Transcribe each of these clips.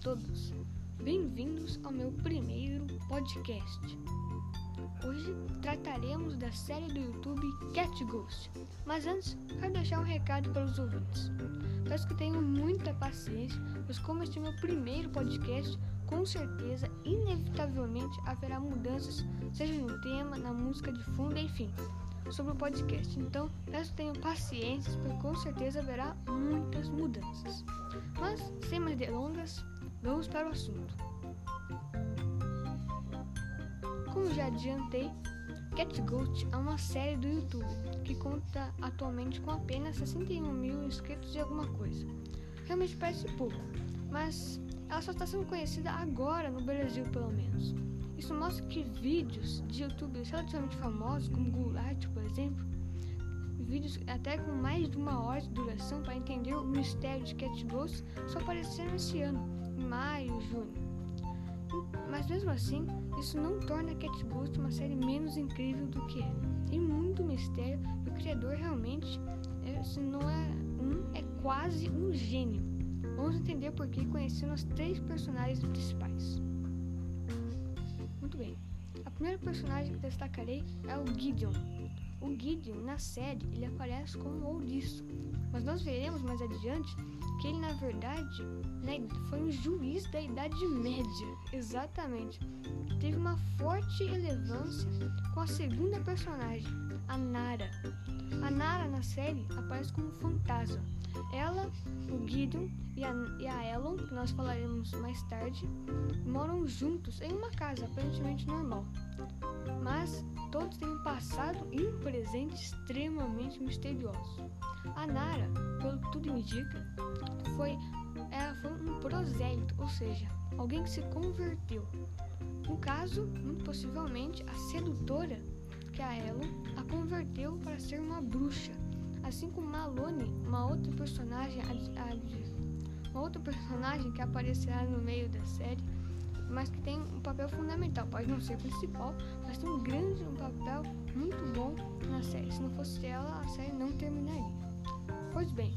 todos, bem-vindos ao meu primeiro podcast. Hoje trataremos da série do YouTube Cat Ghost, mas antes quero deixar um recado para os ouvintes. Peço que tenham muita paciência, pois como este é meu primeiro podcast, com certeza, inevitavelmente haverá mudanças, seja no tema, na música de fundo, enfim, sobre o podcast. Então, peço que tenham paciência, porque com certeza haverá muitas mudanças. Mas, sem mais delongas, vamos para o assunto. Como já adiantei, Cat Ghost é uma série do YouTube que conta atualmente com apenas 61 mil inscritos e alguma coisa. Realmente parece pouco, mas ela só está sendo conhecida agora no Brasil, pelo menos. Isso mostra que vídeos de youtubers relativamente famosos, como Goulart, por exemplo, vídeos até com mais de uma hora de duração para entender o mistério de Cat Ghost, só apareceram esse ano, maio, junho. Mas mesmo assim, isso não torna Cat Ghost uma série menos incrível do que é. Tem muito mistério e o criador realmente, é, se não é um, é quase um gênio. Vamos entender por que conhecendo os três personagens principais. Muito bem. A primeira personagem que destacarei é o Gideon. O Gideon, na série, ele aparece como ouriço, mas nós veremos mais adiante que ele, na verdade, né, foi um juiz da Idade Média. Exatamente. Teve uma forte relevância com a segunda personagem, a Nara. A Nara, na série, aparece como fantasma. Ela, o Gideon e a, e a Elon, que nós falaremos mais tarde, moram juntos em uma casa aparentemente normal. Todos têm um passado e um presente extremamente misterioso. A Nara, pelo que tudo indica, foi, ela foi um prosélito, ou seja, alguém que se converteu. No caso, muito possivelmente, a sedutora, que a Elon, a converteu para ser uma bruxa Assim como Malone, uma outra personagem, uma outra personagem que aparecerá no meio da série, mas que tem um papel fundamental. Pode não ser principal, mas tem um grande um papel muito bom na série. Se não fosse ela, a série não terminaria. Pois bem,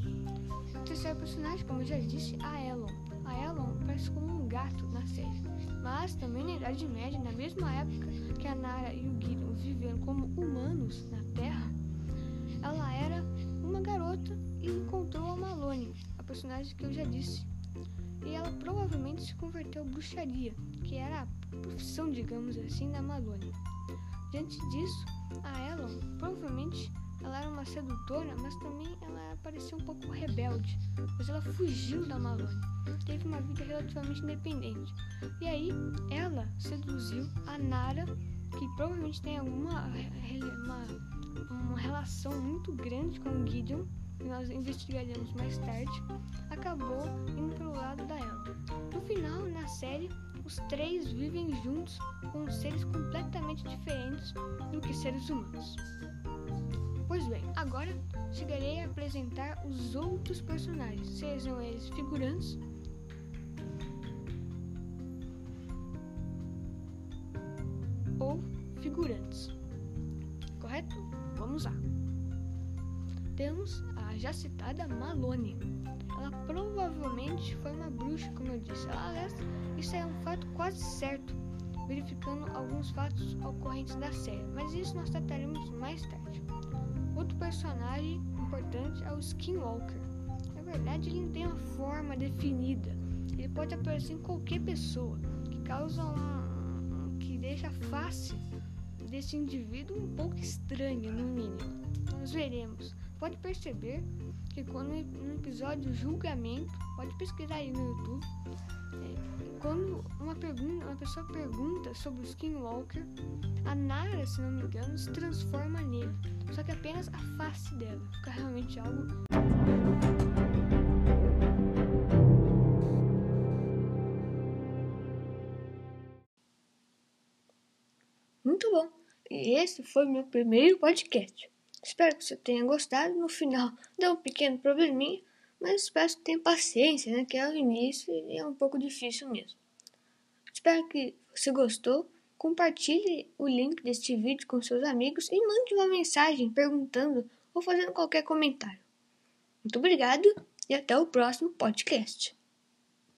o terceiro personagem, como eu já disse, a Elon. A Elon parece como um gato na série, mas também na Idade Média, na mesma época que a Nara e o Gideon viveram como humanos na Terra, ela era uma garota e encontrou a Malone, a personagem que eu já disse. Ela provavelmente se converteu à bruxaria, que era a profissão, digamos assim, da Malone. Diante disso, a Elon provavelmente ela era uma sedutora, mas também ela parecia um pouco rebelde, pois ela fugiu da Malone, teve uma vida relativamente independente. E aí ela seduziu a Nara, que provavelmente tem alguma uma, uma relação muito grande com o Gideon, que nós investigaremos mais tarde, acabou indo pelo lado da Ela. No final, na série, os três vivem juntos com seres completamente diferentes do que seres humanos. Pois bem, agora chegarei a apresentar os outros personagens, sejam eles figurantes ou figurantes. Correto? Vamos lá. Temos a já citada Malone. Ela provavelmente foi uma bruxa, como eu disse. Ela, aliás, isso é um fato quase certo, verificando alguns fatos ocorrentes da série, mas isso nós trataremos mais tarde. Outro personagem importante é o Skinwalker. Na verdade, ele não tem uma forma definida. Ele pode aparecer em qualquer pessoa, que causa um, que deixa a face desse indivíduo um pouco estranha, no mínimo. Nós veremos. Pode perceber que quando no episódio julgamento, pode pesquisar aí no YouTube, é, quando uma, pergunta, uma pessoa pergunta sobre o Skinwalker, a Nara, se não me engano, se transforma nele. Só que apenas a face dela. Fica realmente algo. Muito bom! E esse foi meu primeiro podcast. Espero que você tenha gostado. No final deu um pequeno probleminha, mas espero que tenha paciência, né? Que é o início e é um pouco difícil mesmo. Espero que você gostou. Compartilhe o link deste vídeo com seus amigos e mande uma mensagem perguntando ou fazendo qualquer comentário. Muito obrigado e até o próximo podcast.